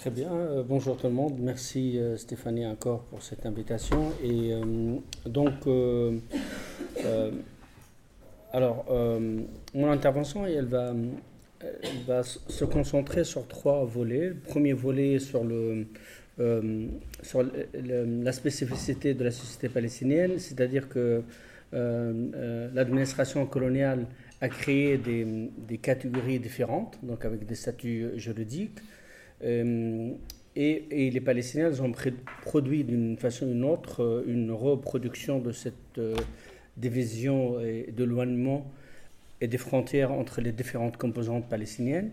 Très bien, euh, bonjour tout le monde. Merci euh, Stéphanie encore pour cette invitation. Et euh, donc, alors, mon intervention, elle va, se concentrer sur trois volets. Le premier volet sur, le, sur le- la spécificité de la société palestinienne, c'est-à-dire que l'administration coloniale a créé des, des catégories différentes, donc avec des statuts juridiques. Euh, et, les Palestiniens ont produit d'une façon ou d'une autre euh, une reproduction de cette euh, division et d'éloignement et des frontières entre les différentes composantes palestiniennes.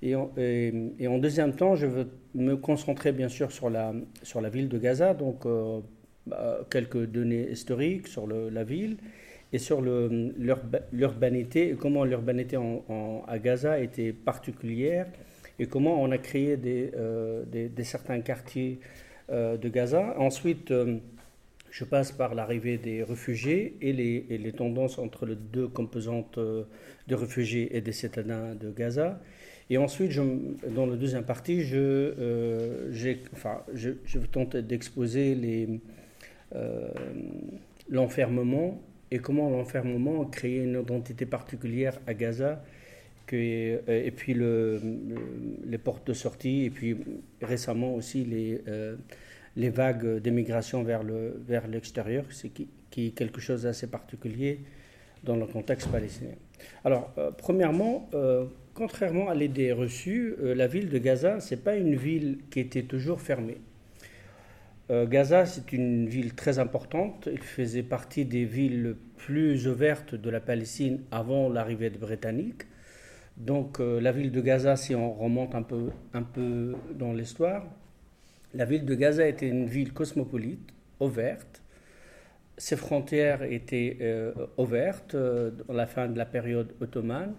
Et en, deuxième temps, je veux me concentrer bien sûr sur la, sur la ville de Gaza, donc bah, quelques données historiques sur la ville et sur l'urbanité et comment l'urbanité à Gaza était particulière et comment on a créé des, euh, certains quartiers euh, de Gaza. Ensuite, euh, je passe par l'arrivée des réfugiés et les, tendances entre les deux composantes de réfugiés et des citadins de Gaza. Et ensuite, dans la deuxième partie, je, tenter d'exposer l'enfermement et comment l'enfermement a créé une identité particulière à Gaza et puis le, le- les portes de sortie, et puis récemment aussi les, euh, vagues d'émigration vers, le, vers l'extérieur, c'est qui, est quelque chose d'assez particulier dans le contexte palestinien. Alors, euh, premièrement, euh, contrairement à l'idée reçue, euh, la ville de Gaza, ce n'est pas une ville qui était toujours fermée. Euh, Gaza, c'est une ville très importante. Elle faisait partie des villes plus ouvertes de la Palestine avant l'arrivée des Britanniques. Donc euh, la ville de Gaza, si on remonte un peu, un peu dans l'histoire, la ville de Gaza était une ville cosmopolite, ouverte. Ses frontières étaient euh, ouvertes euh, dans la fin de la période ottomane.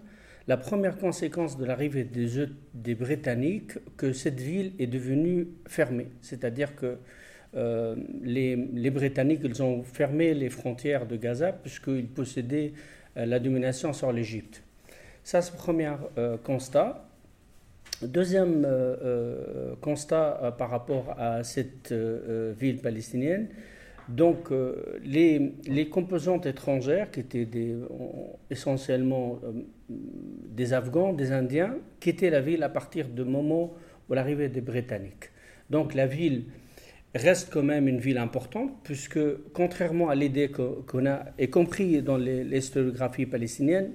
La première conséquence de l'arrivée des, Britanniques, que cette ville est devenue fermée. C'est-à-dire que euh, les, les, Britanniques, ils ont fermé les frontières de Gaza puisqu'ils possédaient euh, la domination sur l'Égypte. Ça, c'est le premier euh, constat. Deuxième euh, constat par rapport à cette euh, ville palestinienne. Donc, euh, les, composantes étrangères, qui étaient essentiellement euh, des Afghans, des Indiens, quittaient la ville à partir du moment où l'arrivée des Britanniques. Donc, la ville reste quand même une ville importante, puisque contrairement à l'idée qu'on a, y compris dans l'historiographie palestinienne,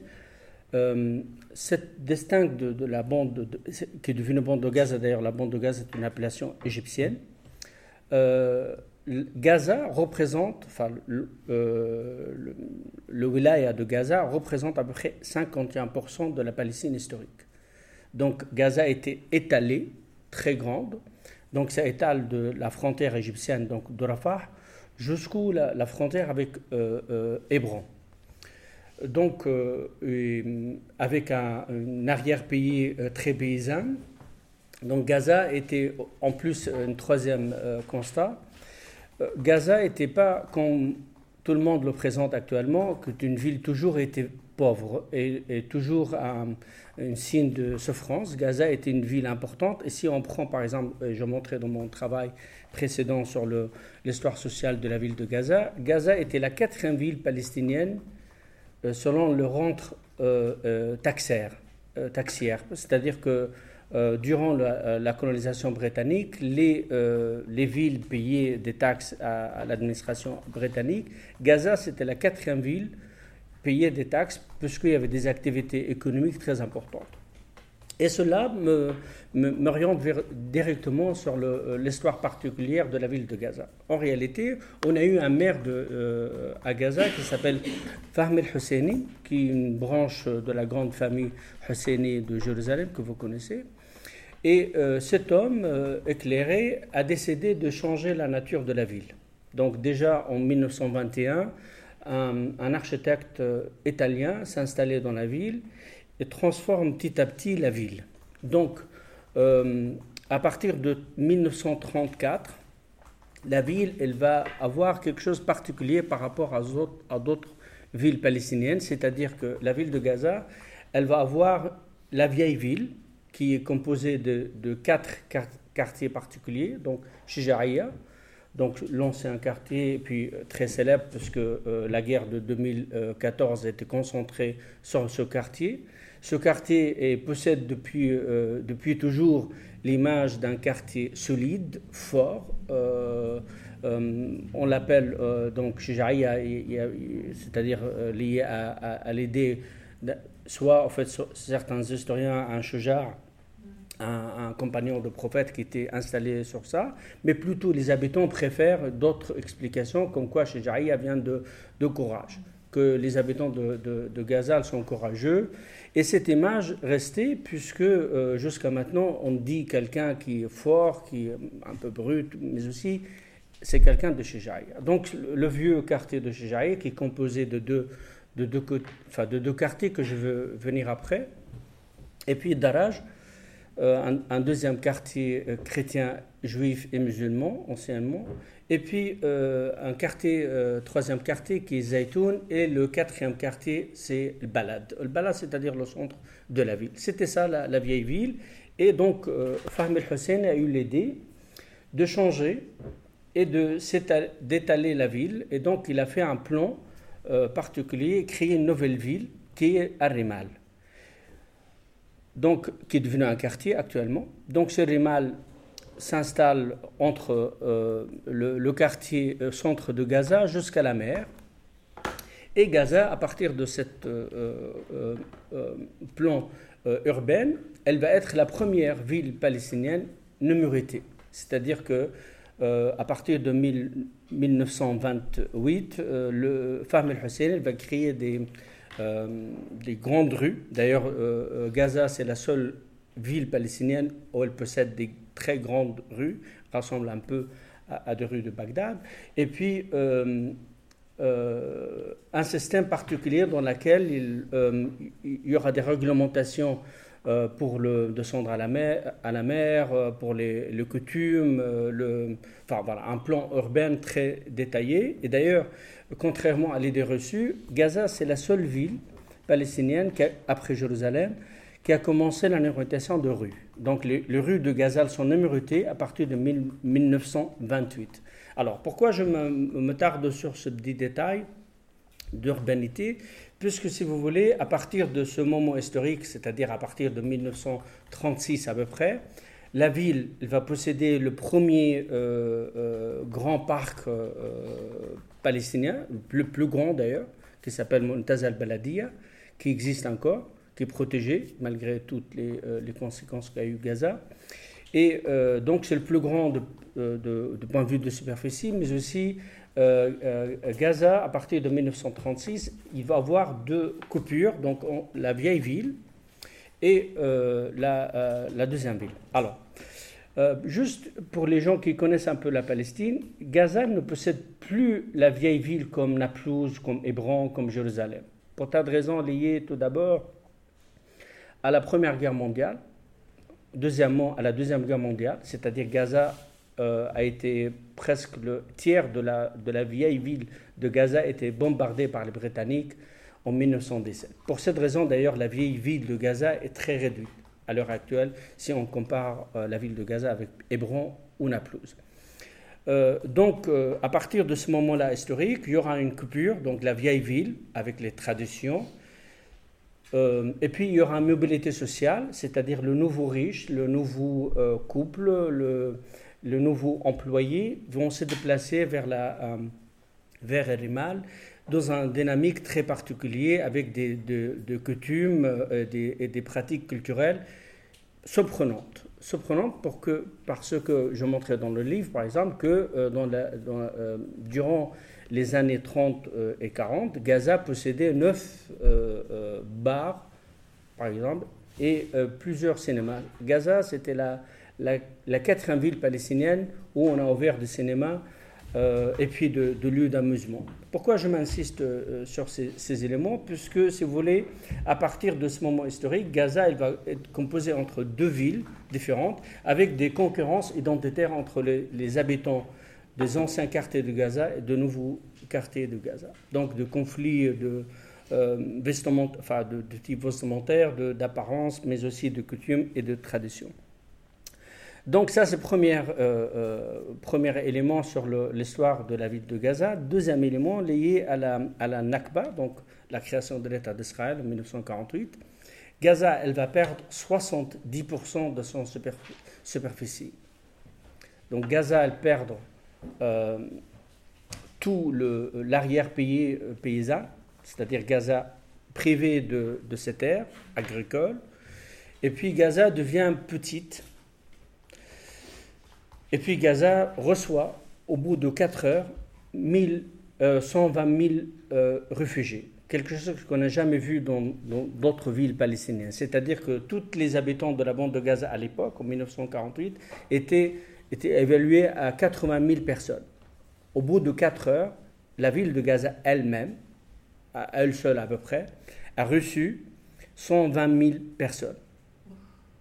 euh, cette distingue de, la bande de, qui est devenue bande de Gaza, d'ailleurs la bande de Gaza est une appellation égyptienne. Euh, Gaza représente, enfin, le, euh, wilaya de Gaza représente à peu près 51% de la Palestine historique. Donc Gaza était étalée, très grande, donc ça étale de la frontière égyptienne, donc de Rafah, jusqu'où la, la, frontière avec euh, Hébron. Donc, euh, avec un, arrière-pays euh, très paysan. Donc, Gaza était en plus un troisième euh, constat. Gaza n'était pas, comme tout le monde le présente actuellement, que une ville toujours été pauvre et, et toujours un, un, signe de souffrance. Gaza était une ville importante. Et si on prend, par exemple, je montrais dans mon travail précédent sur l'histoire sociale de la ville de Gaza, Gaza était la quatrième ville palestinienne selon le rentre euh, euh, taxaire, euh, taxière. C'est-à-dire que durant la, colonisation britannique, les, les, villes payaient des taxes à, à l'administration britannique. Gaza, c'était la quatrième ville payait des taxes puisqu'il y avait des activités économiques très importantes. Et cela m'oriente directement sur l'histoire particulière de la ville de Gaza. En réalité, on a eu un maire de, euh, à Gaza qui s'appelle Fahmi el-Husseini, qui est une branche de la grande famille Husseini de Jérusalem que vous connaissez. Et euh, cet homme euh, éclairé a décidé de changer la nature de la ville. Donc déjà en 1921, un, un architecte italien s'installait dans la ville et transforme petit à petit la ville. Donc, euh, à partir de 1934, la ville, elle va avoir quelque chose de particulier par rapport à d'autres villes palestiniennes, c'est-à-dire que la ville de Gaza, elle va avoir la vieille ville, qui est composée de, quatre quartier particulier, donc Shijaïa, donc l'ancien quartier, puis très célèbre puisque la guerre de 2014 était concentrée sur ce quartier. Ce quartier possède depuis, depuis toujours l'image d'un quartier solide, fort. Euh, euh, on l'appelle euh, donc c'est-à-dire lié à, l'idée, soit en fait certains historiens, un Shujar, un, compagnon de prophète qui était installé sur ça, mais plutôt les habitants préfèrent d'autres explications comme quoi Shajaria vient de, de courage, que les habitants de, de, de Gaza sont courageux et cette image restait puisque euh, jusqu'à maintenant, on dit quelqu'un qui est fort, qui est un peu brut, mais aussi c'est quelqu'un de Shijaïa. Donc le vieux quartier de Shijaïa qui est composé de deux, de, deux, enfin, de deux quartiers que je veux venir après. Et puis Daraj, euh, un, deuxième quartier euh, chrétien, juif et musulman, anciennement et puis euh, un quartier, euh, troisième quartier qui est Zaytoun, et le quatrième quartier c'est le Balad. Le Balad c'est-à-dire le centre de la ville. C'était ça la, vieille ville. Et donc euh, Fahmi el-Hussein a eu l'idée de changer et d'étaler la ville. Et donc il a fait un plan particulier, créer une nouvelle ville qui est Arimal. Donc, qui est devenu un quartier actuellement. Donc, ce Rimal s'installe entre euh, le, quartier euh, centre de Gaza jusqu'à la mer. Et Gaza, à partir de ce euh, plan urbain, elle va être la première ville palestinienne numéritée. C'est-à-dire que à partir de 1928, le Fahm el-Hussein va créer des, des grandes rues. D'ailleurs, Gaza, c'est la seule ville palestinienne où elle possède des très grandes rues, ressemble un peu à, des rues de Bagdad. Et puis, euh, euh, un système particulier dans lequel euh, il, y aura des réglementations pour le descendre à la mer, à la mer pour les, coutumes, le, enfin voilà, un plan urbain très détaillé. Et d'ailleurs, contrairement à l'idée reçue, Gaza, c'est la seule ville palestinienne, après Jérusalem, qui a commencé la numérotation de rues. Donc les, rues de Gazal sont numérotées à partir de 1928. Alors pourquoi je me, tarde sur ce petit détail d'urbanité? Puisque si vous voulez, à partir de ce moment historique, c'est-à-dire à partir de 1936 à peu près, la ville va posséder le premier euh, euh, grand parc euh, palestinien, le plus grand d'ailleurs, qui s'appelle Montaz al-Baladia, qui existe encore qui est protégé malgré toutes les, conséquences qu'a eu Gaza. Et donc c'est le plus grand de, point de vue de superficie, mais aussi Gaza, à partir de 1936, il va avoir deux coupures, donc la vieille ville et la, la, deuxième ville. Alors, juste pour les gens qui connaissent un peu la Palestine, Gaza ne possède plus la vieille ville comme Naplouse, comme Hébron, comme Jérusalem. Pour tas de raisons liées tout d'abord à la Première Guerre mondiale, deuxièmement à la Deuxième Guerre mondiale, c'est-à-dire Gaza euh, a été presque le tiers de la, vieille ville de Gaza était bombardée par les Britanniques en 1917. Pour cette raison, d'ailleurs, la vieille ville de Gaza est très réduite à l'heure actuelle si on compare euh, la ville de Gaza avec Hébron ou Naplouse. Euh, donc, à partir de ce moment-là historique, il y aura une coupure, donc la vieille ville avec les traditions, euh, et puis il y aura une mobilité sociale, c'est-à-dire le nouveau riche, le nouveau euh, couple, le, le, nouveau employé vont se déplacer vers, la, euh, vers Rimal dans une dynamique très particulière avec des, coutumes des, et des pratiques culturelles surprenantes. Surprenantes pour que, parce que je montrais dans le livre, par exemple, que dans la, durant les années 30 euh, et 40, Gaza possédait neuf euh, euh, bars, par exemple, et plusieurs cinémas. Gaza, c'était la, la, quatrième ville palestinienne où on a ouvert des cinémas et puis de, lieux d'amusement. Pourquoi je m'insiste sur ces, éléments? Puisque, si vous voulez, à partir de ce moment historique, Gaza elle va être composée entre deux villes différentes, avec des concurrences identitaires entre les, habitants des anciens quartiers de Gaza et de nouveaux quartiers de Gaza. Donc de conflits de, euh, enfin, de, type vestimentaire, d'apparence, mais aussi de coutumes et de traditions. Donc ça, c'est le premier, premier élément sur l'histoire de la ville de Gaza. Deuxième élément lié à la, à la Nakba, donc la création de l'État d'Israël en 1948. Gaza, elle va perdre 70% de son superficie. Donc Gaza, elle perd euh, tout l'arrière-pays euh, paysan, c'est-à-dire Gaza privé de, de ses terres agricoles. Et puis Gaza devient petite. Et puis Gaza reçoit, au bout de 4 heures, 120 000 euh, réfugiés quelque chose qu'on n'a jamais vu dans d'autres villes palestiniennes. C'est-à-dire que tous les habitants de la bande de Gaza à l'époque, en 1948, étaient, étaient évalués à 80 000 personnes. Au bout de 4 heures, la ville de Gaza elle-même, à elle seule à peu près, a reçu 120 000 personnes.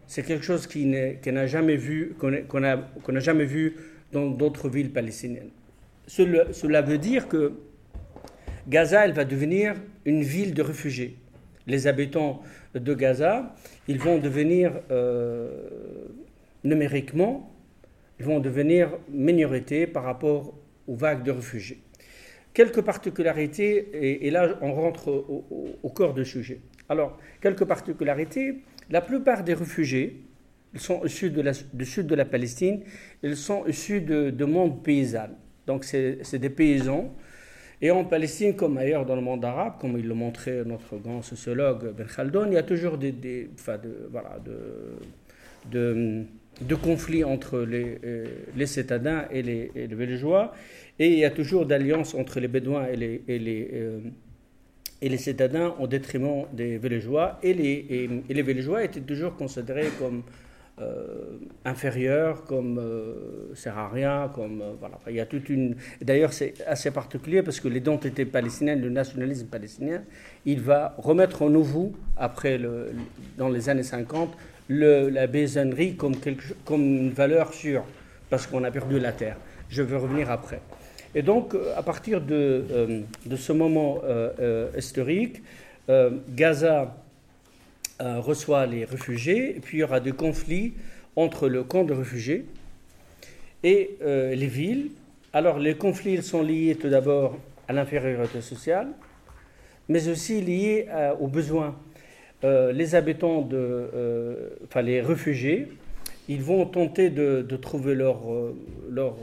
C'est quelque chose qu'on n'a jamais vu, qu'on n'a jamais vu dans d'autres villes palestiniennes. Cela, veut dire que Gaza, elle va devenir une ville de réfugiés. Les habitants de Gaza, ils vont devenir euh, numériquement, ils vont devenir minorité par rapport aux vagues de réfugiés. Quelques particularités, et, là on rentre au, corps du sujet. Alors, quelques particularités, la plupart des réfugiés, ils sont issus du sud de la Palestine, ils sont issus de, de monde paysan. Donc c'est des paysans et en Palestine, comme ailleurs dans le monde arabe, comme il le montrait notre grand sociologue Ben Khaldun, il y a toujours des, conflits entre les, euh, les citadins et les, et villageois, et il y a toujours d'alliances entre les bédouins et les, et les, euh, et les citadins au détriment des villageois, et les, et les étaient toujours considérés comme euh, inférieur, comme euh, sert à rien, comme euh, voilà. Il y a toute une. D'ailleurs, c'est assez particulier parce que l'identité palestinienne, le nationalisme palestinien, il va remettre au nouveau après le, dans les années 50 le, la baisannerie comme, quelque, comme une valeur sûre parce qu'on a perdu la terre. Je vais revenir après. Et donc, à partir de, de ce moment historique, Gaza euh, reçoit les réfugiés, et puis il y aura des conflits entre le camp de réfugiés et euh, les villes. Alors les conflits sont liés tout d'abord à l'infériorité sociale, mais aussi liés euh, aux besoins. les habitants, de, enfin les réfugiés, ils vont tenter de, trouver leur, leur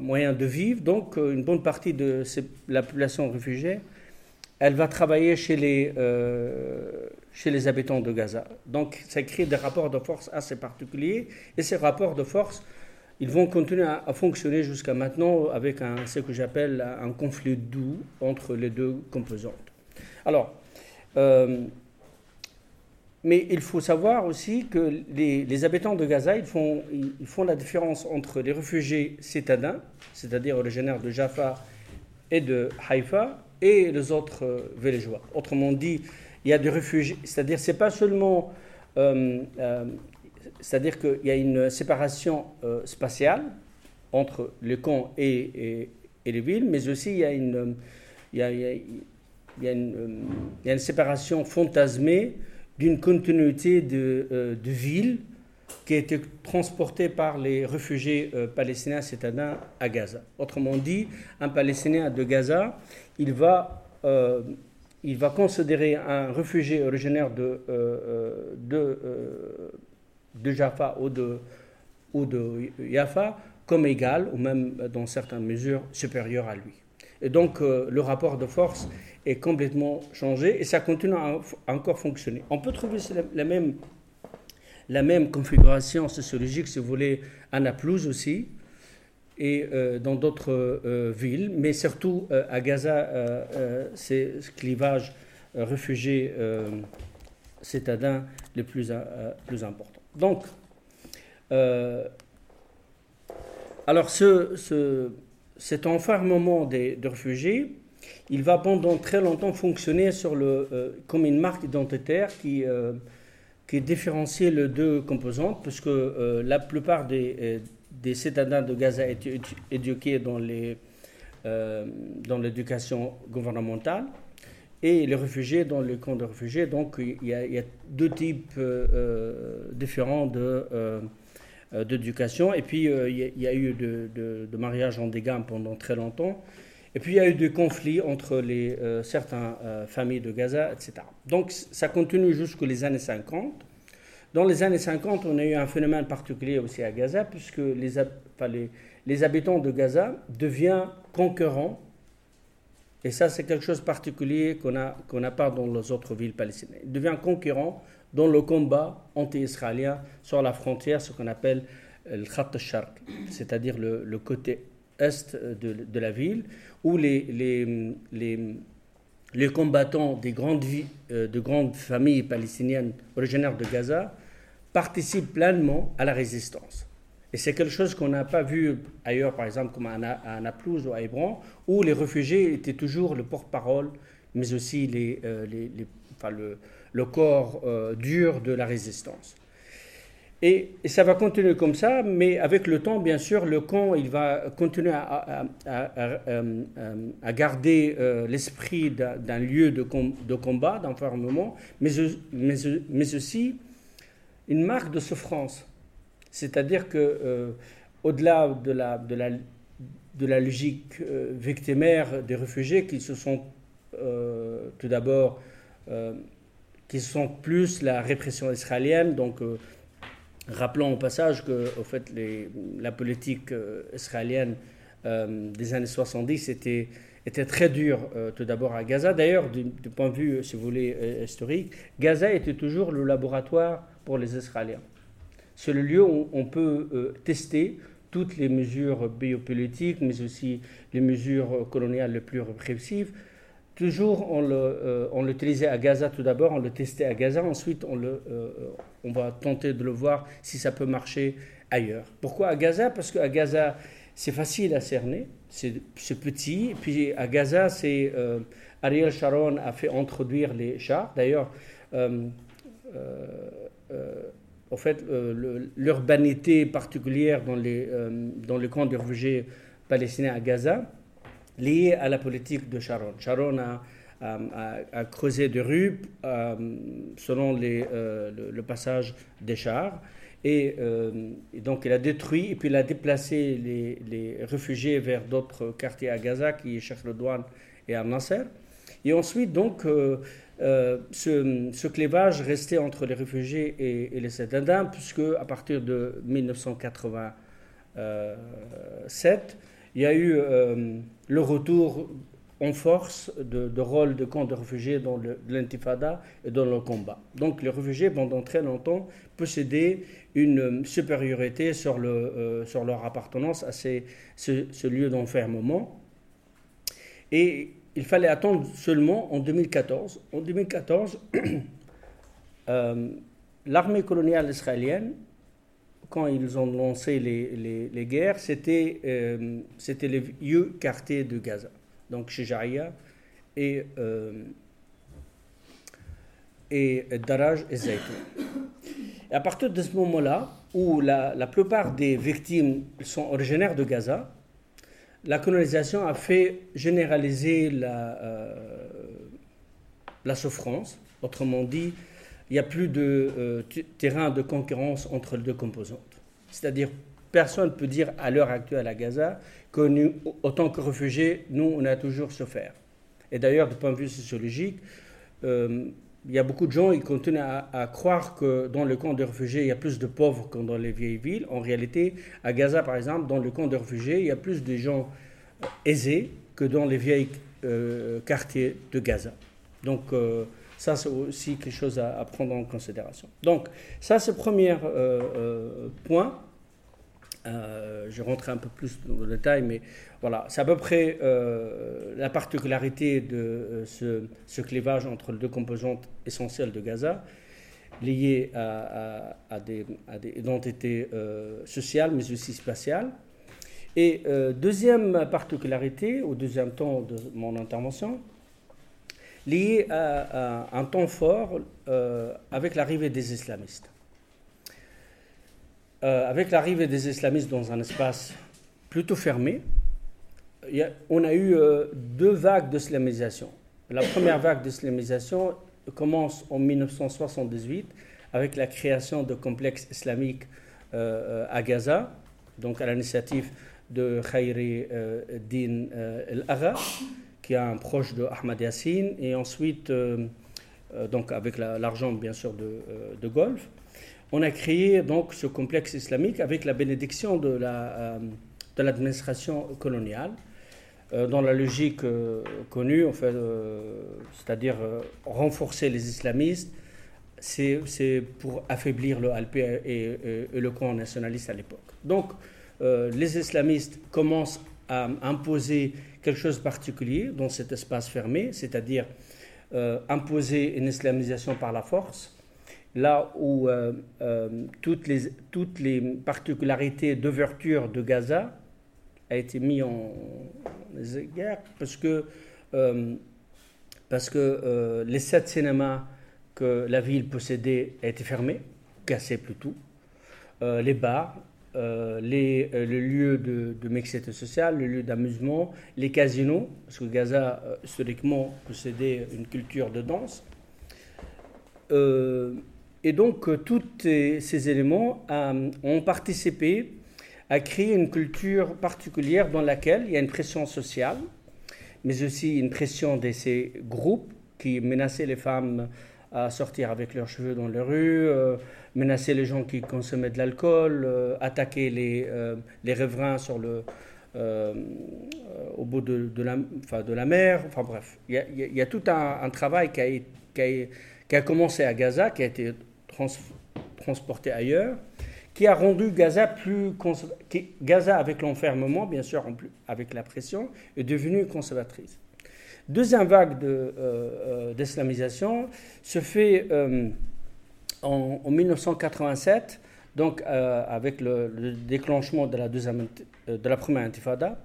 moyen de vivre. Donc une bonne partie de la population réfugiée, elle va travailler chez les, habitants de Gaza. Donc ça crée des rapports de force assez particuliers et ces rapports de force, ils vont continuer à, fonctionner jusqu'à maintenant avec ce que j'appelle un conflit doux entre les deux composantes. Alors, euh, mais il faut savoir aussi que les, habitants de Gaza, ils font, ils font la différence entre les réfugiés citadins, c'est-à-dire originaires de Jaffa et de Haïfa, et les autres euh, villageois. Autrement dit, il y a des réfugiés, c'est-à-dire c'est pas seulement, euh, euh, c'est-à-dire qu'il y a une séparation euh, spatiale entre les camps et, les villes, mais aussi il y a une, il y a une séparation fantasmée d'une continuité de, de villes qui a été transportée par les réfugiés palestiniens citadins à Gaza. Autrement dit, un Palestinien de Gaza, il va va considérer un réfugié originaire de, euh, euh, de, euh, de, Jaffa ou de, ou de Jaffa comme égal, ou même dans certaines mesures supérieur à lui. Et donc le rapport de force est complètement changé et ça continue à, encore fonctionner. On peut trouver la, même, configuration sociologique, si vous voulez, à Naplouse aussi, et euh, dans d'autres euh, villes, mais surtout euh, à Gaza, c'est ce clivage réfugié citadin le plus, important. Donc, alors ce, ce, cet enfermement des, réfugiés, il va pendant très longtemps fonctionner sur le, comme une marque identitaire qui, qui différencie les deux composantes, puisque la plupart des, des citadins de Gaza étaient éduqués dans euh, l'éducation gouvernementale et les réfugiés dans les camps de réfugiés. Donc il y a, deux types euh, différents de, d'éducation. Et puis, il y, a eu de, de, mariages en dégâts pendant très longtemps. Et puis, il y a eu des conflits entre les, certaines familles de Gaza, etc. Donc, ça continue jusqu'aux années 50. Dans les années 50, on a eu un phénomène particulier aussi à Gaza, puisque les, habitants de Gaza deviennent concurrents et ça, c'est quelque chose de particulier qu'on n'a qu'on pas dans les autres villes palestiniennes. Il devient concurrent dans le combat anti-israélien sur la frontière, ce qu'on appelle le Khat al-Sharq, c'est-à-dire le, côté est de, la ville, où les, les, les, les combattants des grandes, euh, de grandes familles palestiniennes originaires de Gaza participent pleinement à la résistance. Et c'est quelque chose qu'on n'a pas vu ailleurs, par exemple, comme à, Naplouse ou à Hébron, où les réfugiés étaient toujours le porte-parole, mais aussi les, euh, les, enfin, le, le, corps euh, dur de la résistance. Et, ça va continuer comme ça, mais avec le temps, bien sûr, le camp il va continuer à, à garder euh, l'esprit d'un lieu de, combat, d'enfermement, mais, mais, aussi une marque de souffrance. C'est-à-dire que euh, au-delà de la, logique euh, victimaire des réfugiés qui se sont euh, tout d'abord qui sont plus la répression israélienne, donc rappelons au passage que fait, la politique israélienne des années 70 était, très dure tout d'abord à Gaza. D'ailleurs, du, point de vue, si vous voulez, historique, Gaza était toujours le laboratoire pour les Israéliens. C'est le lieu où on peut euh, tester toutes les mesures biopolitiques, mais aussi les mesures coloniales les plus répressives. Toujours, on, euh, l'utilisait à Gaza tout d'abord, on le testait à Gaza, ensuite on, le, euh, on va tenter de le voir si ça peut marcher ailleurs. Pourquoi à Gaza? Parce qu'à Gaza, c'est facile à cerner, c'est petit, et puis à Gaza, c'est Ariel Sharon a fait introduire les chars. D'ailleurs, en fait, euh, l'urbanité particulière dans les, euh, dans les camps de réfugiés palestiniens à Gaza, liée à la politique de Sharon. A, creusé des rues euh, selon les, le, passage des chars. Et, donc, il a détruit et puis il a déplacé les, réfugiés vers d'autres quartiers à Gaza, qui est Sheikh Redouane et à Nasser. Et ensuite, donc, euh, ce, ce, clivage restait entre les réfugiés et, les citadins, puisque à partir de 1987, il y a eu euh, le retour en force de, rôle de camp de réfugiés dans l'intifada et dans le combat. Donc les réfugiés, pendant très longtemps, possédaient une supériorité sur, le, euh, sur leur appartenance à ces, ce, lieu d'enfermement. Et il fallait attendre seulement en 2014. En 2014, euh, l'armée coloniale israélienne, quand ils ont lancé les, guerres, c'était euh, c'était les vieux quartiers de Gaza, donc chez et, euh, et Daraj et Zaytoun. Et à partir de ce moment-là, où la, la plupart des victimes sont originaires de Gaza, la colonisation a fait généraliser la, euh, la souffrance. Autrement dit, il n'y a plus de euh, terrain de concurrence entre les deux composantes. C'est-à-dire, personne ne peut dire à l'heure actuelle à Gaza que nous, autant que réfugiés, nous, on a toujours souffert. Et d'ailleurs, du point de vue sociologique, euh, il y a beaucoup de gens qui continuent à, croire que dans le camp de réfugiés, il y a plus de pauvres que dans les vieilles villes. En réalité, à Gaza, par exemple, dans le camp de réfugiés, il y a plus de gens aisés que dans les vieilles euh, quartiers de Gaza. Donc, euh, ça, c'est aussi quelque chose à, prendre en considération. Donc, ça, c'est le premier point. Je vais rentrer un peu plus dans le détail, mais voilà, c'est à peu près euh, la particularité de euh, ce, clivage entre les deux composantes essentielles de Gaza, liées à, des, identités euh, sociales, mais aussi spatiales. Et deuxième particularité, au deuxième temps de mon intervention, liée à, un temps fort avec l'arrivée des islamistes. Avec l'arrivée des islamistes dans un espace plutôt fermé, on a eu euh, deux vagues d'islamisation. La première vague d'islamisation commence en 1978 avec la création de complexes islamiques à Gaza, donc à l'initiative de Khairi Din El-Agha, qui est un proche de Ahmad Yassine, et ensuite, donc avec l'argent bien sûr de, de on a créé donc ce complexe islamique avec la bénédiction de la de l'administration coloniale, euh, dans la logique euh, connue, euh, c'est-à-dire renforcer les islamistes, c'est pour affaiblir le Alp et, le camp nationaliste à l'époque. Donc, les islamistes commencent à imposer quelque chose de particulier dans cet espace fermé, c'est-à-dire imposer une islamisation par la force, là où toutes, les, toutes les particularités d'ouverture de Gaza a été mis en égard parce que, euh, parce que euh, les sept cinémas que la ville possédait étaient fermés, cassés plutôt. Euh, les bars, les, le lieu de, de mixité sociale, le lieu d'amusement, les casinos, parce que Gaza, historiquement, possédait une culture de danse. Et donc, tous ces éléments ont participé a créé une culture particulière dans laquelle il y a une pression sociale, mais aussi une pression de ces groupes qui menaçaient les femmes à sortir avec leurs cheveux dans les rues, euh, menaçaient les gens qui consommaient de l'alcool, euh, attaquaient les, euh, les riverains sur le, au bout de, la, de la mer. Enfin bref, il y, a, tout un, travail qui a, a, qui a, commencé à Gaza, qui a été transporté ailleurs qui a rendu Gaza plus Gaza avec l'enfermement, bien sûr, avec la pression, est devenue conservatrice. Deuxième vague euh, euh, d'islamisation se fait euh, en, 1987, donc avec le, le, déclenchement de la, deuxième, de la première intifada,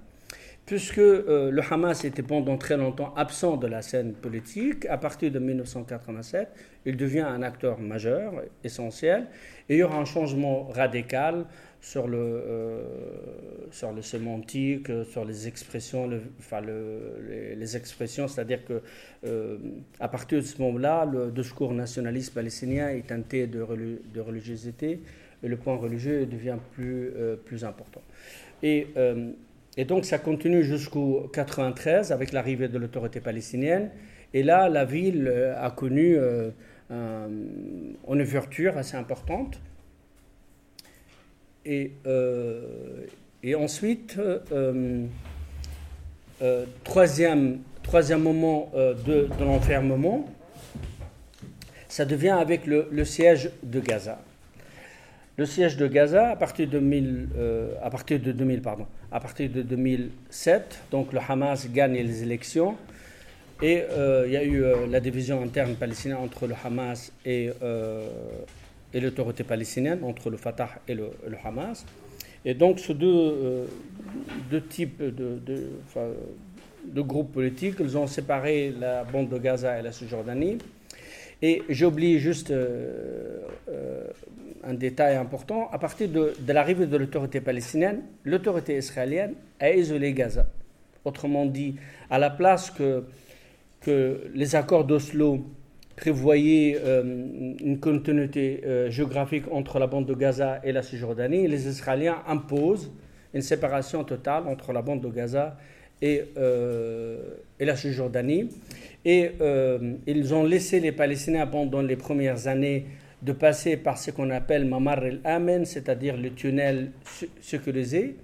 puisque euh, le Hamas était pendant très longtemps absent de la scène politique, à partir de 1987, il devient un acteur majeur, essentiel, et il y aura un changement radical sur le, euh, sur le sémantique, sur les expressions, les, expressions, c'est-à-dire que euh, à partir de ce moment-là, le discours nationaliste palestinien est teinté de, de religiosité et le point religieux devient plus, plus important. Et et donc ça continue jusqu'au 93 avec l'arrivée de l'autorité palestinienne. Et là, la ville euh, a connu euh, une ouverture assez importante. Et, euh, ensuite, troisième, troisième moment de, de l'enfermement, ça devient avec le, siège de Gaza. Le siège de Gaza, à partir de, 2000, à partir de 2000, pardon, à partir de 2007, donc le Hamas gagne les élections et euh, il y a eu euh, la division interne palestinienne entre le Hamas et, et l'autorité palestinienne, entre le Fatah et le, Hamas. Et donc, ces deux, deux types de, de, de, groupes politiques, ils ont séparé la bande de Gaza et la Cisjordanie. Et j'oublie juste un détail important, à partir de, l'arrivée de l'autorité palestinienne, l'autorité israélienne a isolé Gaza. Autrement dit, à la place que, les accords d'Oslo prévoyaient euh, une continuité euh, géographique entre la bande de Gaza et la Cisjordanie, les Israéliens imposent une séparation totale entre la bande de Gaza et, euh, et la Cisjordanie. Et ils ont laissé les Palestiniens pendant les premières années de passer par ce qu'on appelle Mamar el-Amen, c'est-à-dire le tunnel sécurisé,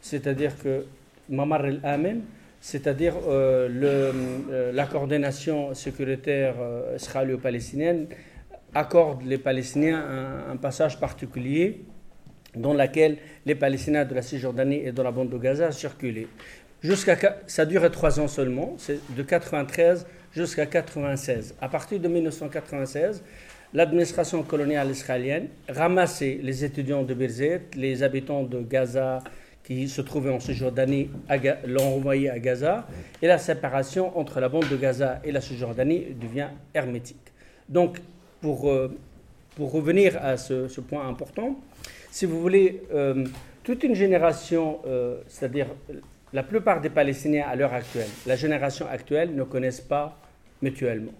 c'est-à-dire que Mamar el-Amen, c'est-à-dire euh, euh, la coordination sécuritaire euh, israélo-palestinienne accorde les Palestiniens un, passage particulier dans lequel les Palestiniens de la Cisjordanie et de la bande de Gaza circulaient. Jusqu'à, ça durait trois ans seulement, c'est de 93 jusqu'à 96. À partir de 1996, l'administration coloniale israélienne ramassait les étudiants de Birzet, les habitants de Gaza qui se trouvaient en Cisjordanie, l'ont envoyé à Gaza, et la séparation entre la bande de Gaza et la Cisjordanie devient hermétique. Donc, pour, euh, pour revenir à ce, point important, si vous voulez, euh, toute une génération, euh, c'est-à-dire la plupart des Palestiniens à l'heure actuelle, la génération actuelle ne connaissent pas mutuellement.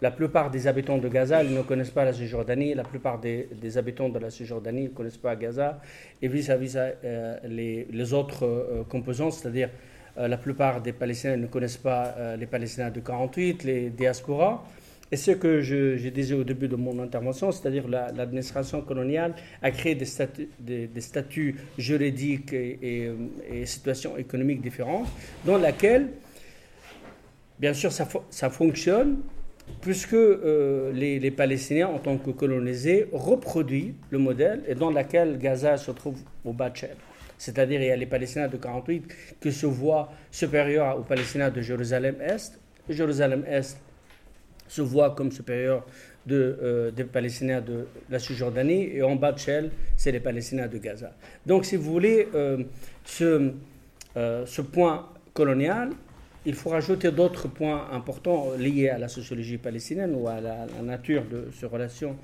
La plupart des habitants de Gaza ils ne connaissent pas la Cisjordanie, la plupart des, habitants de la Cisjordanie ne connaissent pas Gaza, et vis-à-vis euh, les, autres euh, composants, c'est-à-dire la plupart des Palestiniens ne connaissent pas les Palestiniens de 48, les diasporas. Et ce que je, disais au début de mon intervention, c'est-à-dire l'administration coloniale a créé des statuts, juridiques et, situations économiques différentes, dans laquelle, bien sûr, ça, fonctionne, puisque euh, les, Palestiniens, en tant que colonisés, reproduisent le modèle et dans lequel Gaza se trouve au bas de C'est-à-dire, il y a les Palestiniens de 48 qui se voient supérieurs aux Palestiniens de Jérusalem-Est. Jérusalem-Est se voit comme supérieur euh, des Palestiniens de la Cisjordanie et en bas de Shell, c'est les Palestiniens de Gaza. Donc, si vous voulez, euh, ce, euh, ce point colonial, il faut rajouter d'autres points importants liés à la sociologie palestinienne ou à la, nature de ces relations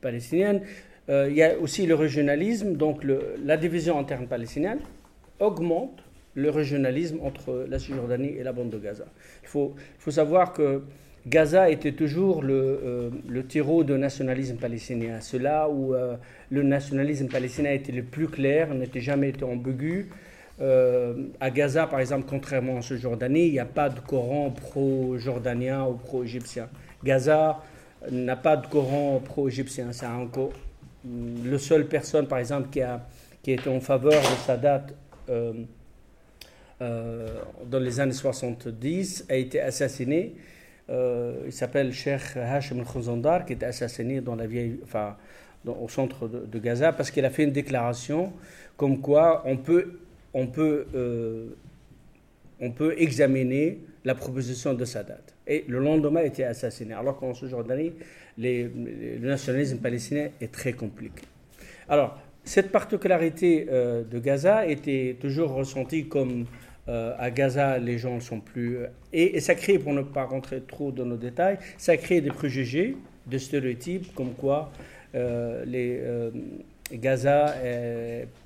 palestiniennes. il y a aussi le régionalisme, donc la division interne palestinienne augmente le régionalisme entre la Cisjordanie et la bande de Gaza. Il faut, savoir que Gaza était toujours le, euh, terreau de nationalisme palestinien. C'est là où euh, le nationalisme palestinien était le plus clair, n'était jamais été ambigu. Euh, à Gaza, par exemple, contrairement à Cisjordanie, il n'y a pas de Coran pro-jordanien ou pro-égyptien. Gaza n'a pas de Coran pro-égyptien. C'est encore le seul personne, par exemple, qui a, qui été en faveur de Sadat euh, dans les années 70, a été assassiné. Euh, il s'appelle Sheikh Hashim al-Khuzandar, qui était assassiné dans la vieille, enfin, au centre de, Gaza, parce qu'il a fait une déclaration comme quoi on peut, on peut, euh, on peut examiner la proposition de Sadat. Et le lendemain, il a été assassiné. Alors qu'en Cisjordanie, le nationalisme palestinien est très compliqué. Alors, cette particularité de Gaza était toujours ressentie comme euh, à Gaza, les gens sont plus. Euh, et, ça crée, pour ne pas rentrer trop dans nos détails, ça crée des préjugés, des stéréotypes, comme quoi euh, les, Gaza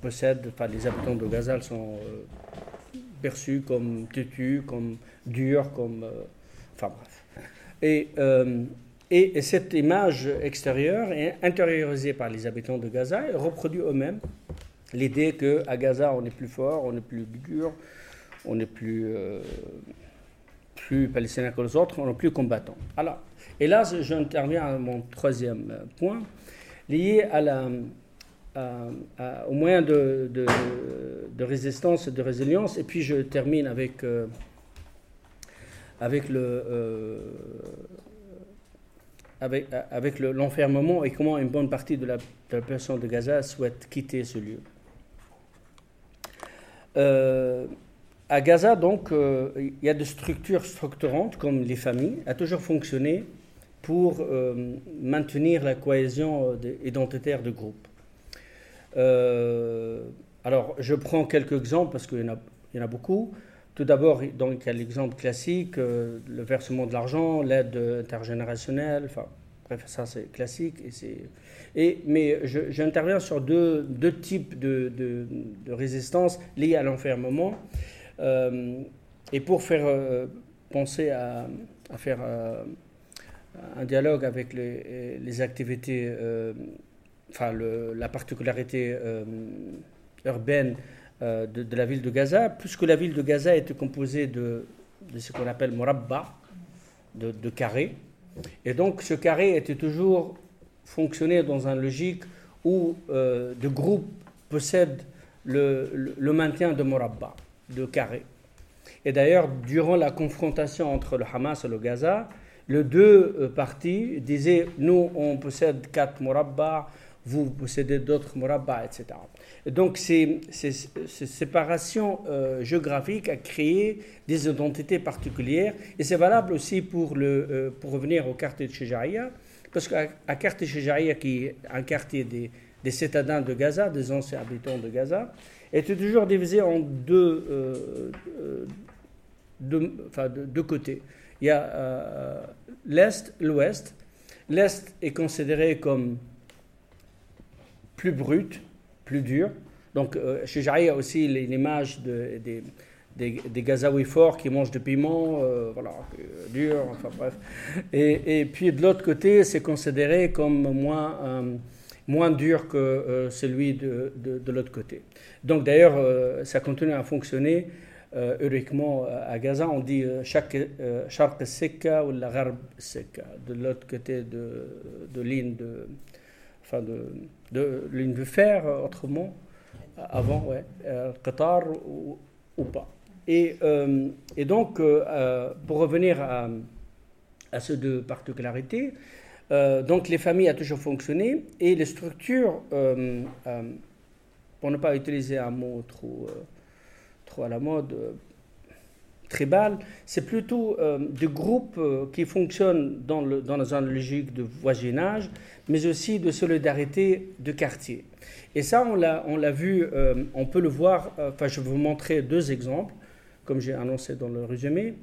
possède, enfin les habitants de Gaza sont perçus comme têtus, comme durs, comme. enfin bref. Et, et, cette image extérieure est intériorisée par les habitants de Gaza et reproduit eux-mêmes l'idée qu'à Gaza on est plus fort, on est plus dur, on n'est plus, euh, plus palestinien que les autres, on n'est plus combattant. Alors, et là, j'interviens à mon troisième euh, point, lié à la, au moyen de, résistance et de résilience, et puis je termine avec, euh, avec le... avec, avec l'enfermement et comment une bonne partie de la, de la population de Gaza souhaite quitter ce lieu. Euh, à Gaza, donc, euh, il y a des structures structurantes comme les familles, a toujours fonctionné pour euh, maintenir la cohésion euh, identitaire de groupe. alors, je prends quelques exemples parce qu'il y, en a beaucoup. Tout d'abord, donc, il y a l'exemple classique, le versement de l'argent, l'aide intergénérationnelle, enfin, bref, ça c'est classique. Et et, mais j'interviens sur deux, types de, de, résistance liées à l'enfermement. Euh, et pour faire euh, penser à, faire euh, un dialogue avec les, activités, enfin la particularité urbaine de, la ville de Gaza, puisque la ville de Gaza était composée de, ce qu'on appelle morabba, de, de carrés. Et donc ce carré était toujours fonctionné dans une logique où euh, de groupes possèdent le, le, maintien de morabba de carré. Et d'ailleurs, durant la confrontation entre le Hamas et le Gaza, les deux euh, parties disaient nous, on possède quatre murabba, vous possédez d'autres murabba, etc. Et donc, ces, ces, séparations euh, géographiques a créé des identités particulières. Et c'est valable aussi pour, le, euh, pour revenir au quartier de Shejaria, parce qu'à quartier de Shejaria, qui est un quartier des, des citadins de Gaza, des anciens habitants de Gaza, était toujours divisé en deux, euh, euh, enfin, deux, côtés. Il y a euh, l'Est, l'Ouest. L'Est est considéré comme plus brut, plus dur. Donc chez Jarry, il y a aussi l'image de, des, des, Gazaouis forts qui mangent du piment, euh, voilà, dur, enfin bref. Et, et puis de l'autre côté, c'est considéré comme moins, euh, moins dur que euh, celui de, de, l'autre côté. Donc d'ailleurs, euh, ça continue à fonctionner euh, uniquement à Gaza. On dit euh, chaque Sharq ou la Gharb Sekka, de l'autre côté de, de ligne de, enfin de, de ligne de fer, autrement, avant, ouais, Qatar ou, ou pas. Et, et donc, pour revenir à, à ces deux particularités, donc les familles ont toujours fonctionné et les structures, euh, euh, pour ne pas utiliser un mot trop, euh, trop à la mode, euh, tribal, c'est plutôt euh, des groupes euh, qui fonctionnent dans, le, dans une logique de voisinage, mais aussi de solidarité de quartier. Et ça, on l'a, on l'a vu, euh, on peut le voir, euh, enfin je vais vous montrer deux exemples, comme j'ai annoncé dans le résumé.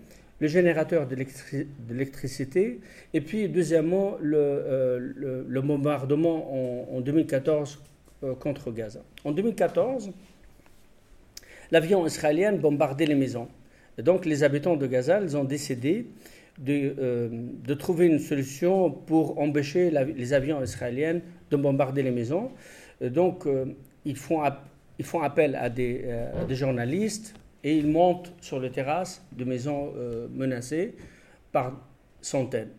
Le générateur d'électri- d'électricité, et puis deuxièmement, le, euh, bombardement en, en 2014 euh, contre Gaza. En 2014, l'avion israélien bombardait les maisons. Donc les habitants de Gaza, ils ont décidé de, euh, trouver une solution pour empêcher les avions israéliens de bombarder les maisons. Donc ils, font appel à des journalistes et ils montent sur les terrasses de maisons euh, menacées par centaines.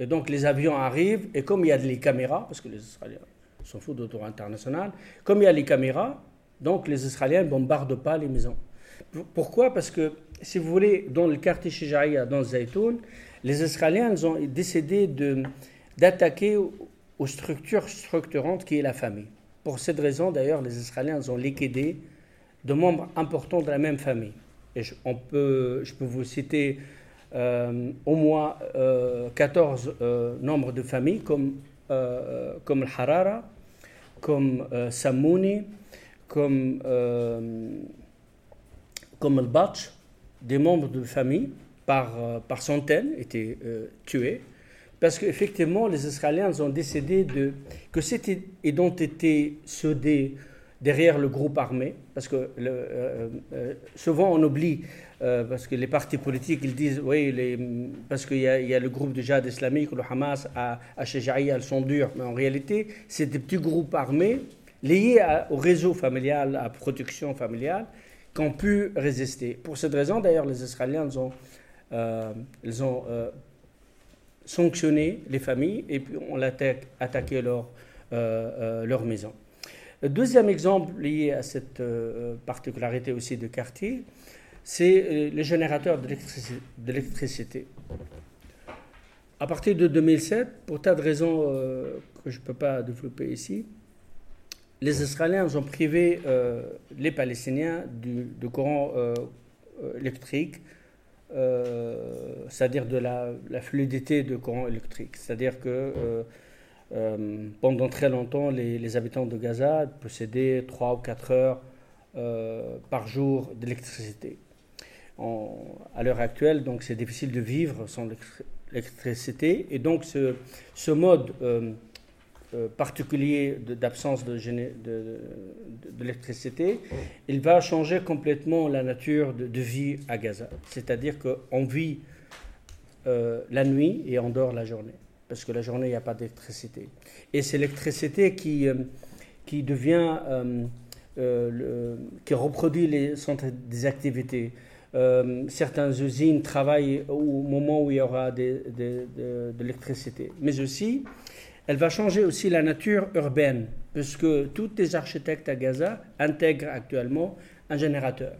Et donc les avions arrivent et comme il y a des caméras, parce que les Israéliens s'en foutent de droit international, comme il y a les caméras, donc les Israéliens ne bombardent pas les maisons. Pour- Pourquoi? Parce que, si vous voulez, dans le quartier Shijaïa, dans Zaytoun, les Israéliens ont décidé d'attaquer aux aux structures structurantes qui est la famille. Pour cette raison, d'ailleurs, les Israéliens ils ont liquidé de membres importants de la même famille. Et je, on peut, je peux vous citer euh, au moins euh, 14 euh, de familles comme, euh, comme le Harara, comme euh, Samouni, comme, comme le Batch, des membres de famille par, par centaines étaient tués. Parce qu'effectivement, les Israéliens ont décidé de, que cette identité soudée derrière le groupe armé, parce que le, euh, euh, souvent on oublie, euh, parce que les partis politiques, ils disent, oui, parce qu'il y, a- le groupe de djihad islamique, le Hamas, à, à elles sont dures, mais en réalité, c'est des petits groupes armés liés au réseau familial, à protection familiale, qui ont pu résister. Pour cette raison, d'ailleurs, les Israéliens ils ont, euh, euh, sanctionné les familles et puis on attaqué, leur, euh, euh, leur maison. Deuxième exemple lié à cette euh, particularité aussi de quartier, c'est euh, les générateurs d'électrici- d'électricité. À partir de 2007, pour tas de raisons euh, que je ne peux pas développer ici, les Israéliens ont privé euh, les Palestiniens du, courant euh, euh, électrique, euh, c'est-à-dire de la, la fluidité de courant électrique. C'est-à-dire que euh, pendant très longtemps, les, habitants de Gaza possédaient 3 ou 4 heures euh, par jour d'électricité. À l'heure actuelle, donc c'est difficile de vivre sans l'électri- l'électricité. Et donc ce, mode euh, particulier d'absence de, d'électricité, il va changer complètement la nature de, vie à Gaza. C'est-à-dire qu'on vit la nuit et on dort la journée. Parce que la journée, il n'y a pas d'électricité. Et c'est l'électricité qui, euh, qui devient, euh, euh, qui reproduit les centres des activités. Certaines usines travaillent au moment où il y aura de, de l'électricité. Mais aussi, elle va changer aussi la nature urbaine, puisque tous les architectes à Gaza intègrent actuellement un générateur.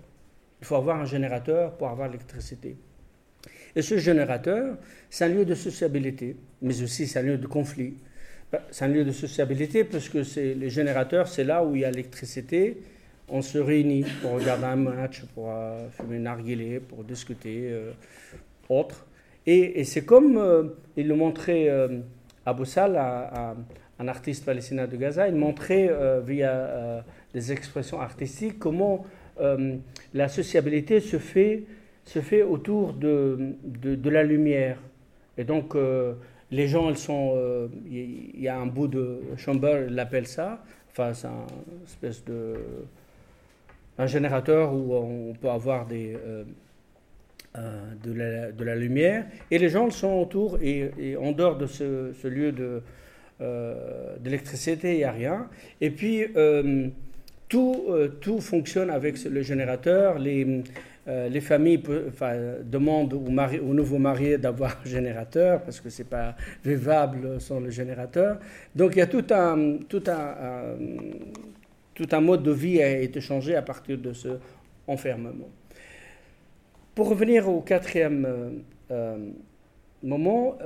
Il faut avoir un générateur pour avoir l'électricité. Et ce générateur, c'est un lieu de sociabilité, mais aussi c'est un lieu de conflit. Ben, C'est un lieu de sociabilité parce que c'est les générateurs, c'est là où il y a l'électricité. On se réunit pour regarder un match, pour euh, fumer une narguilé, pour discuter, euh, autre. Et, c'est comme euh, il le montrait euh, Abou Sal, un, un- artiste palestinien de Gaza, il montrait via des expressions artistiques comment la sociabilité se fait, se fait autour de, de, la lumière. Et donc, euh, les gens, ils sont. euh, Il y a un bout de il l'appelle ça. Enfin, c'est une espèce de. un générateur où on peut avoir des, de, la, lumière, et les gens sont autour, et, en dehors de ce, lieu de, d'électricité, il n'y a rien. Et puis, tout, tout fonctionne avec le générateur. Les, euh, les familles demandent aux, nouveaux mariés d'avoir un générateur parce que ce n'est pas vivable sans le générateur. Donc il y a tout un, mode de vie a été changé à partir de ce enfermement. Pour revenir au quatrième euh, euh, moment,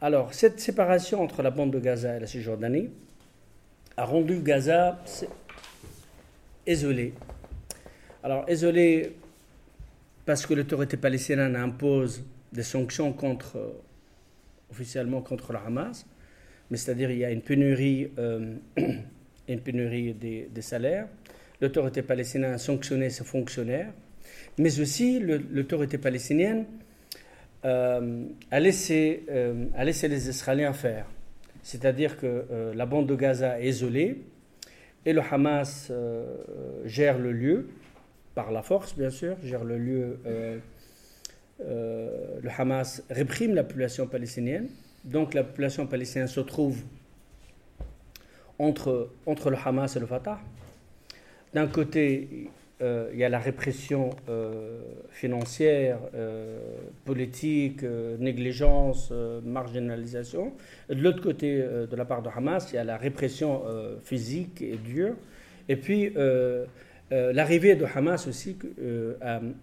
alors cette séparation entre la bande de Gaza et la Cisjordanie a rendu Gaza isolé. Alors isolé parce que l'autorité palestinienne impose des sanctions contre, euh, officiellement contre le Hamas, mais c'est-à-dire il y a une pénurie, euh, une pénurie des, salaires. L'autorité palestinienne a sanctionné ses fonctionnaires, mais aussi l'autorité palestinienne euh, a, laissé, a laissé les Israéliens faire. C'est-à-dire que la bande de Gaza est isolée et le Hamas gère le lieu par la force, bien sûr, gère le lieu. Euh, euh, le Hamas réprime la population palestinienne. Donc la population palestinienne se trouve entre, entre le Hamas et le Fatah. D'un côté, euh, il y a la répression financière, politique, négligence, marginalisation. De l'autre côté, de la part de Hamas, il y a la répression physique et dure. Et puis, euh, l'arrivée de Hamas aussi euh,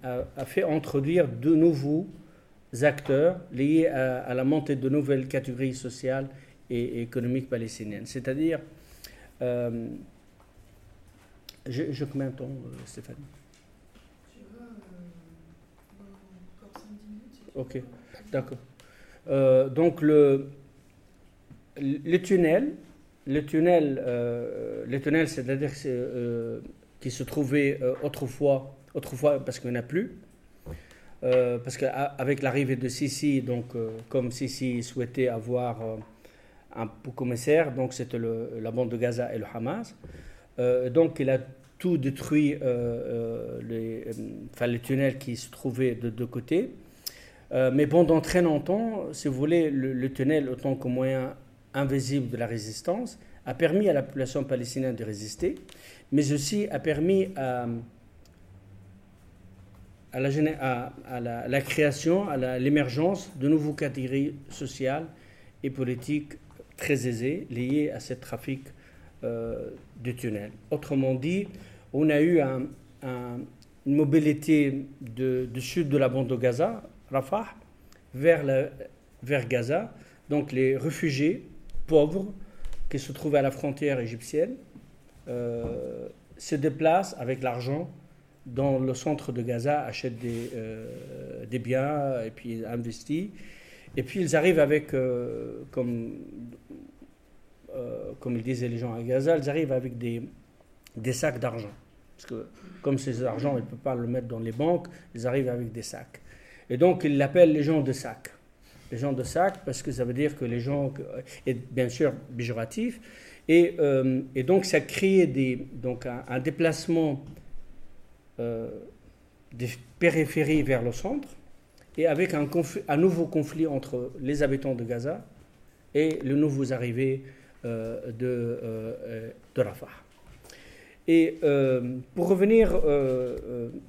a, fait introduire de nouveaux acteurs liés à, la montée de nouvelles catégories sociales et, économiques palestiniennes. C'est-à-dire, euh, je, je combien de temps, Stéphanie Ok, d'accord. donc le, le tunnel, le tunnel, le tunnel, c'est-à-dire que c'est qui se trouvaient euh, autrefois, autrefois parce qu'il n'y en a plus. Euh, parce qu'avec l'arrivée de Sisi, donc, euh, comme Sisi souhaitait avoir un commissaire, donc c'était la bande de Gaza et le Hamas. donc il a tout détruit, les, enfin, les tunnels qui se trouvaient de deux côtés. mais pendant très longtemps, si vous voulez, le, le, tunnel, autant que moyen invisible de la résistance, a permis à la population palestinienne de résister mais aussi a permis à, la, création, à l'émergence de nouveaux catégories sociales et politiques très aisées liées à ce trafic euh, de tunnels. Autrement dit, on a eu un, une mobilité du sud de la bande de Gaza, Rafah, vers, vers Gaza, donc les réfugiés pauvres qui se trouvaient à la frontière égyptienne, euh, se déplacent avec l'argent dans le centre de Gaza, achètent des, euh, des biens et puis investissent. Et puis ils arrivent avec, euh, comme, comme ils disaient les gens à Gaza, ils arrivent avec des, des sacs d'argent. Parce que comme ces argent, ils ne peuvent pas le mettre dans les banques, ils arrivent avec des sacs. Et donc ils l'appellent les gens de sacs. Les gens de sacs parce que ça veut dire que les gens, et bien sûr péjoratif, euh, et, donc, ça crée des, donc un, déplacement euh, des périphéries vers le centre, et avec un, nouveau conflit entre les habitants de Gaza et les nouveaux arrivés euh, de, de, Rafah. Et pour revenir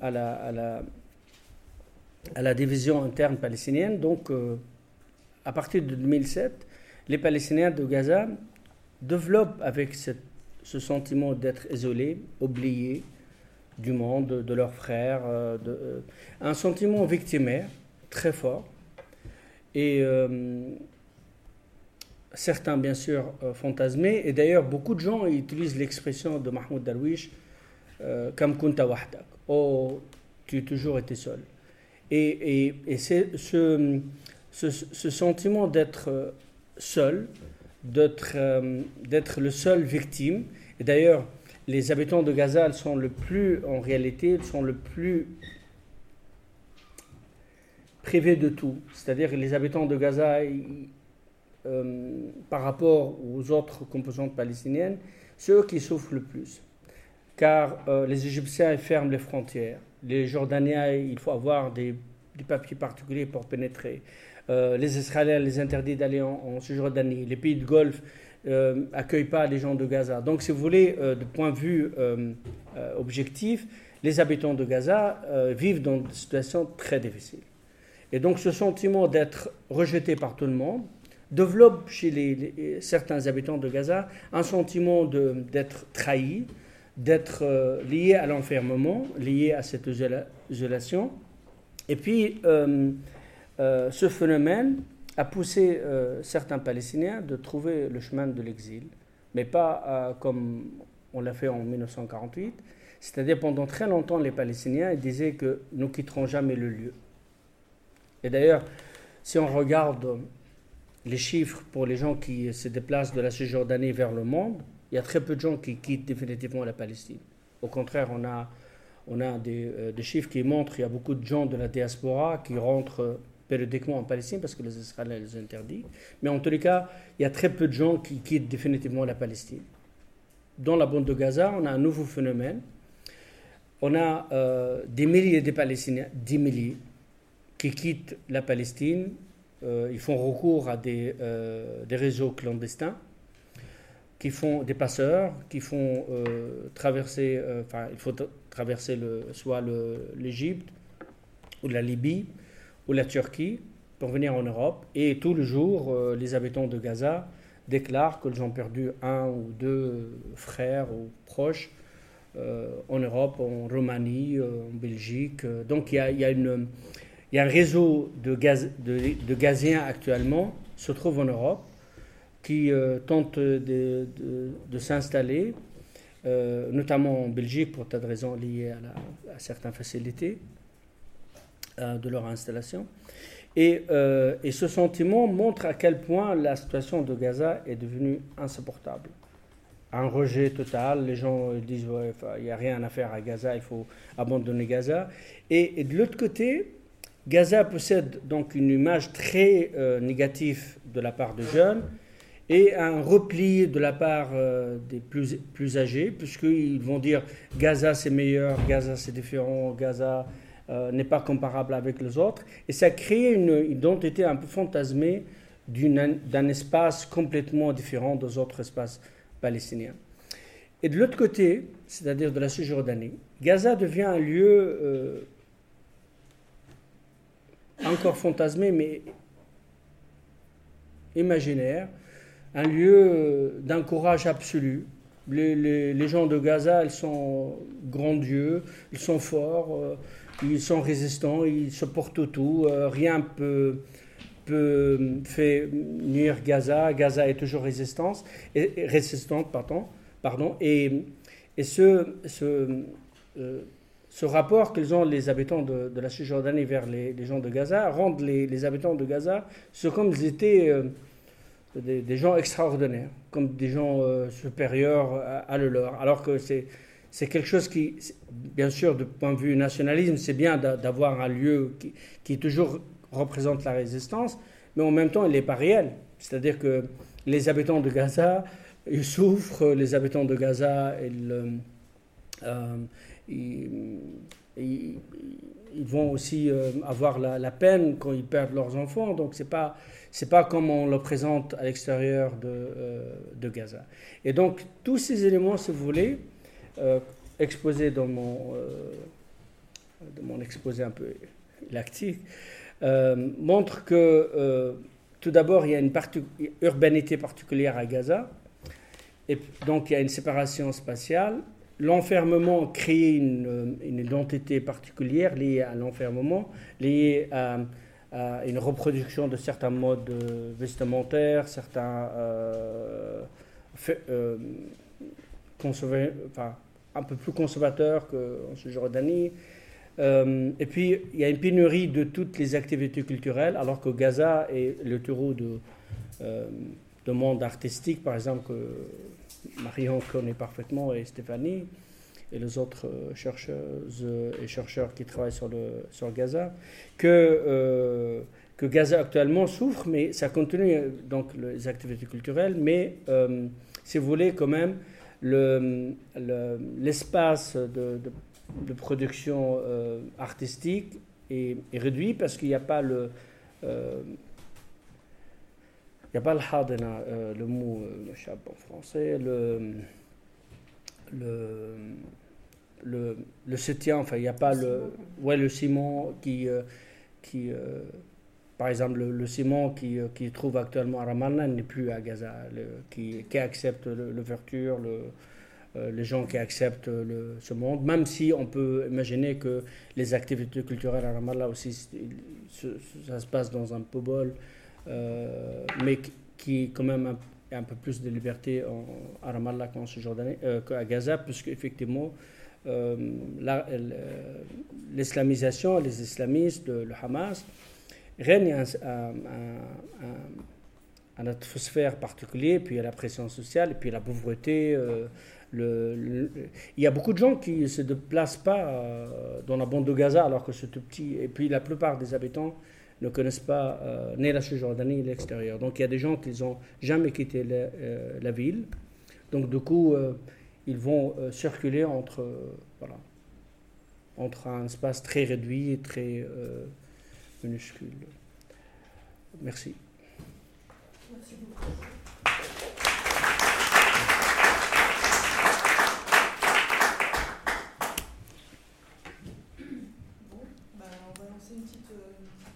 à la, à, la, à, la, division interne palestinienne, donc à partir de 2007, les Palestiniens de Gaza développe avec ce sentiment d'être isolé, oublié du monde, de leurs frères, euh, euh, un sentiment victimaire très fort. Et euh, certains, bien sûr, fantasmés. Et d'ailleurs, beaucoup de gens utilisent l'expression de Mahmoud Darwish, comme kunta wahdak. Oh, tu as toujours été seul. Et, c'est ce, ce, ce, sentiment d'être seul, euh, d'être le seul victime. Et d'ailleurs, les habitants de Gaza sont le plus, en réalité, sont le plus privés de tout. C'est-à-dire les habitants de Gaza, euh, par rapport aux autres composantes palestiniennes, ceux qui souffrent le plus. car les Égyptiens ferment les frontières. Les Jordaniens, il faut avoir des, papiers particuliers pour pénétrer. Les Israéliens les interdit d'aller en, en Jordanie. Les pays de Golfe n'accueillent pas les gens de Gaza. Donc, si vous voulez, de point de vue objectif, les habitants de Gaza vivent dans des situations très difficiles. Et donc ce sentiment d'être rejeté par tout le monde développe chez les, certains habitants de Gaza un sentiment d'être trahi, d'être euh, lié à l'enfermement, lié à cette isolation. Et puis euh, euh, ce phénomène a poussé certains Palestiniens de trouver le chemin de l'exil, mais pas comme on l'a fait en 1948. C'est-à-dire pendant très longtemps, les Palestiniens disaient que nous quitterons jamais le lieu. Et d'ailleurs, si on regarde les chiffres pour les gens qui se déplacent de la Cisjordanie vers le monde, il y a très peu de gens qui quittent définitivement la Palestine. Au contraire, on a, on a des, euh, chiffres qui montrent qu'il y a beaucoup de gens de la diaspora qui rentrent euh, périodiquement en Palestine parce que les Israéliens les interdisent. Mais en tous les cas, il y a très peu de gens qui quittent définitivement la Palestine. Dans la bande de Gaza, on a un nouveau phénomène. On a euh, des milliers de Palestiniens, 10 milliers, qui quittent la Palestine, euh, ils font recours à des, euh, des, réseaux clandestins, qui font des passeurs, qui font traverser, enfin, il faut traverser le, soit l'Égypte, ou la Libye, ou la Turquie, pour venir en Europe. Et tous les jours, les habitants de Gaza déclarent qu'ils ont perdu un ou deux frères ou proches en Europe, en Roumanie, en Belgique. Donc il y a, un réseau de, gaz, gaziens actuellement, se trouve en Europe, qui euh, tente de, s'installer, euh, notamment en Belgique pour tas de raisons liées à, certaines facilités euh, de leur installation. Et, et, ce sentiment montre à quel point la situation de Gaza est devenue insupportable. Un rejet total, les gens disent il n'y a rien à faire à Gaza, il faut abandonner Gaza. Et, de l'autre côté, Gaza possède donc une image très euh, négative de la part des jeunes et un repli de la part euh, des plus, plus âgés, puisqu'ils vont dire Gaza c'est meilleur, Gaza c'est différent, Gaza euh, n'est pas comparable avec les autres. Et ça crée une identité un peu fantasmée d'un espace complètement différent des autres espaces palestiniens. Et de l'autre côté, c'est-à-dire de la Cisjordanie, Gaza devient un lieu encore fantasmé, mais imaginaire, un lieu d'un courage absolu. Les, gens de Gaza, ils sont grandieux, ils sont forts, euh, ils sont résistants, ils supportent tout, euh, rien peut, peut faire nuire Gaza. Gaza est toujours résistance, résistante, pardon. Et, euh, ce rapport qu'ils ont les habitants de, la Cisjordanie vers les, gens de Gaza rendent les, habitants de Gaza ce comme ils étaient euh, des, gens extraordinaires, comme des gens supérieurs à, le leur. Alors que c'est, c'est quelque chose qui, bien sûr, de point de vue nationalisme, c'est bien d'avoir un lieu qui, toujours représente la résistance, mais en même temps, il n'est pas réel. C'est-à-dire que les habitants de Gaza, ils souffrent, les habitants de Gaza, ils... Euh, ils, vont aussi euh, avoir la, peine quand ils perdent leurs enfants. Donc c'est pas pas comme on le présente à l'extérieur de, euh, de, Gaza. Et donc tous ces éléments, si vous voulez, euh, exposés dans mon dans mon exposé un peu lactique, montrent que tout d'abord il y a une urbanité particulière à Gaza. Et donc il y a une séparation spatiale l'enfermement crée une, identité particulière liée à l'enfermement, liée à, une reproduction de certains modes vestimentaires, certains euh, euh un peu plus conservateurs qu'en Jordanie. Euh, et puis, il y a une pénurie de toutes les activités culturelles, alors que Gaza est le terreau de, euh, de monde artistique, par exemple, que Marion connaît parfaitement et Stéphanie et les autres euh, chercheuses et chercheurs qui travaillent sur, le, sur Gaza, que, euh, que Gaza actuellement souffre, mais ça continue donc les activités culturelles, mais si vous voulez quand même, l'espace de, de, production artistique est, réduit parce qu'il n'y a pas le il n'y a pas le hadena, le mot, le en français, le, le, le, le soutien, enfin, il n'y a pas le, ouais, le ciment qui, euh, qui euh, par exemple, le, ciment qui, euh, qui trouve actuellement à Ramallah n'est plus à Gaza, qui, qui, accepte l'ouverture, le, les gens qui acceptent le, ce monde, même si on peut imaginer que les activités culturelles à Ramallah aussi, ça se passe dans un pobol, mais qui quand même un, peu plus de liberté en, à Ramallah qu'à Gaza, puisque effectivement, euh, euh, l'islamisation, les islamistes, le, Hamas, règne un, atmosphère particulier, puis il y a la pression sociale, puis la pauvreté. Euh, il y a beaucoup de gens qui ne se déplacent pas dans la bande de Gaza alors que c'est tout petit. Et puis la plupart des habitants ne connaissent pas ni la Cisjordanie ni l'extérieur. Donc il y a des gens qui n'ont jamais quitté la, la, ville. Donc du coup, ils vont euh, circuler entre, euh, voilà, entre un espace très réduit et très euh, minuscule. Merci. Merci beaucoup.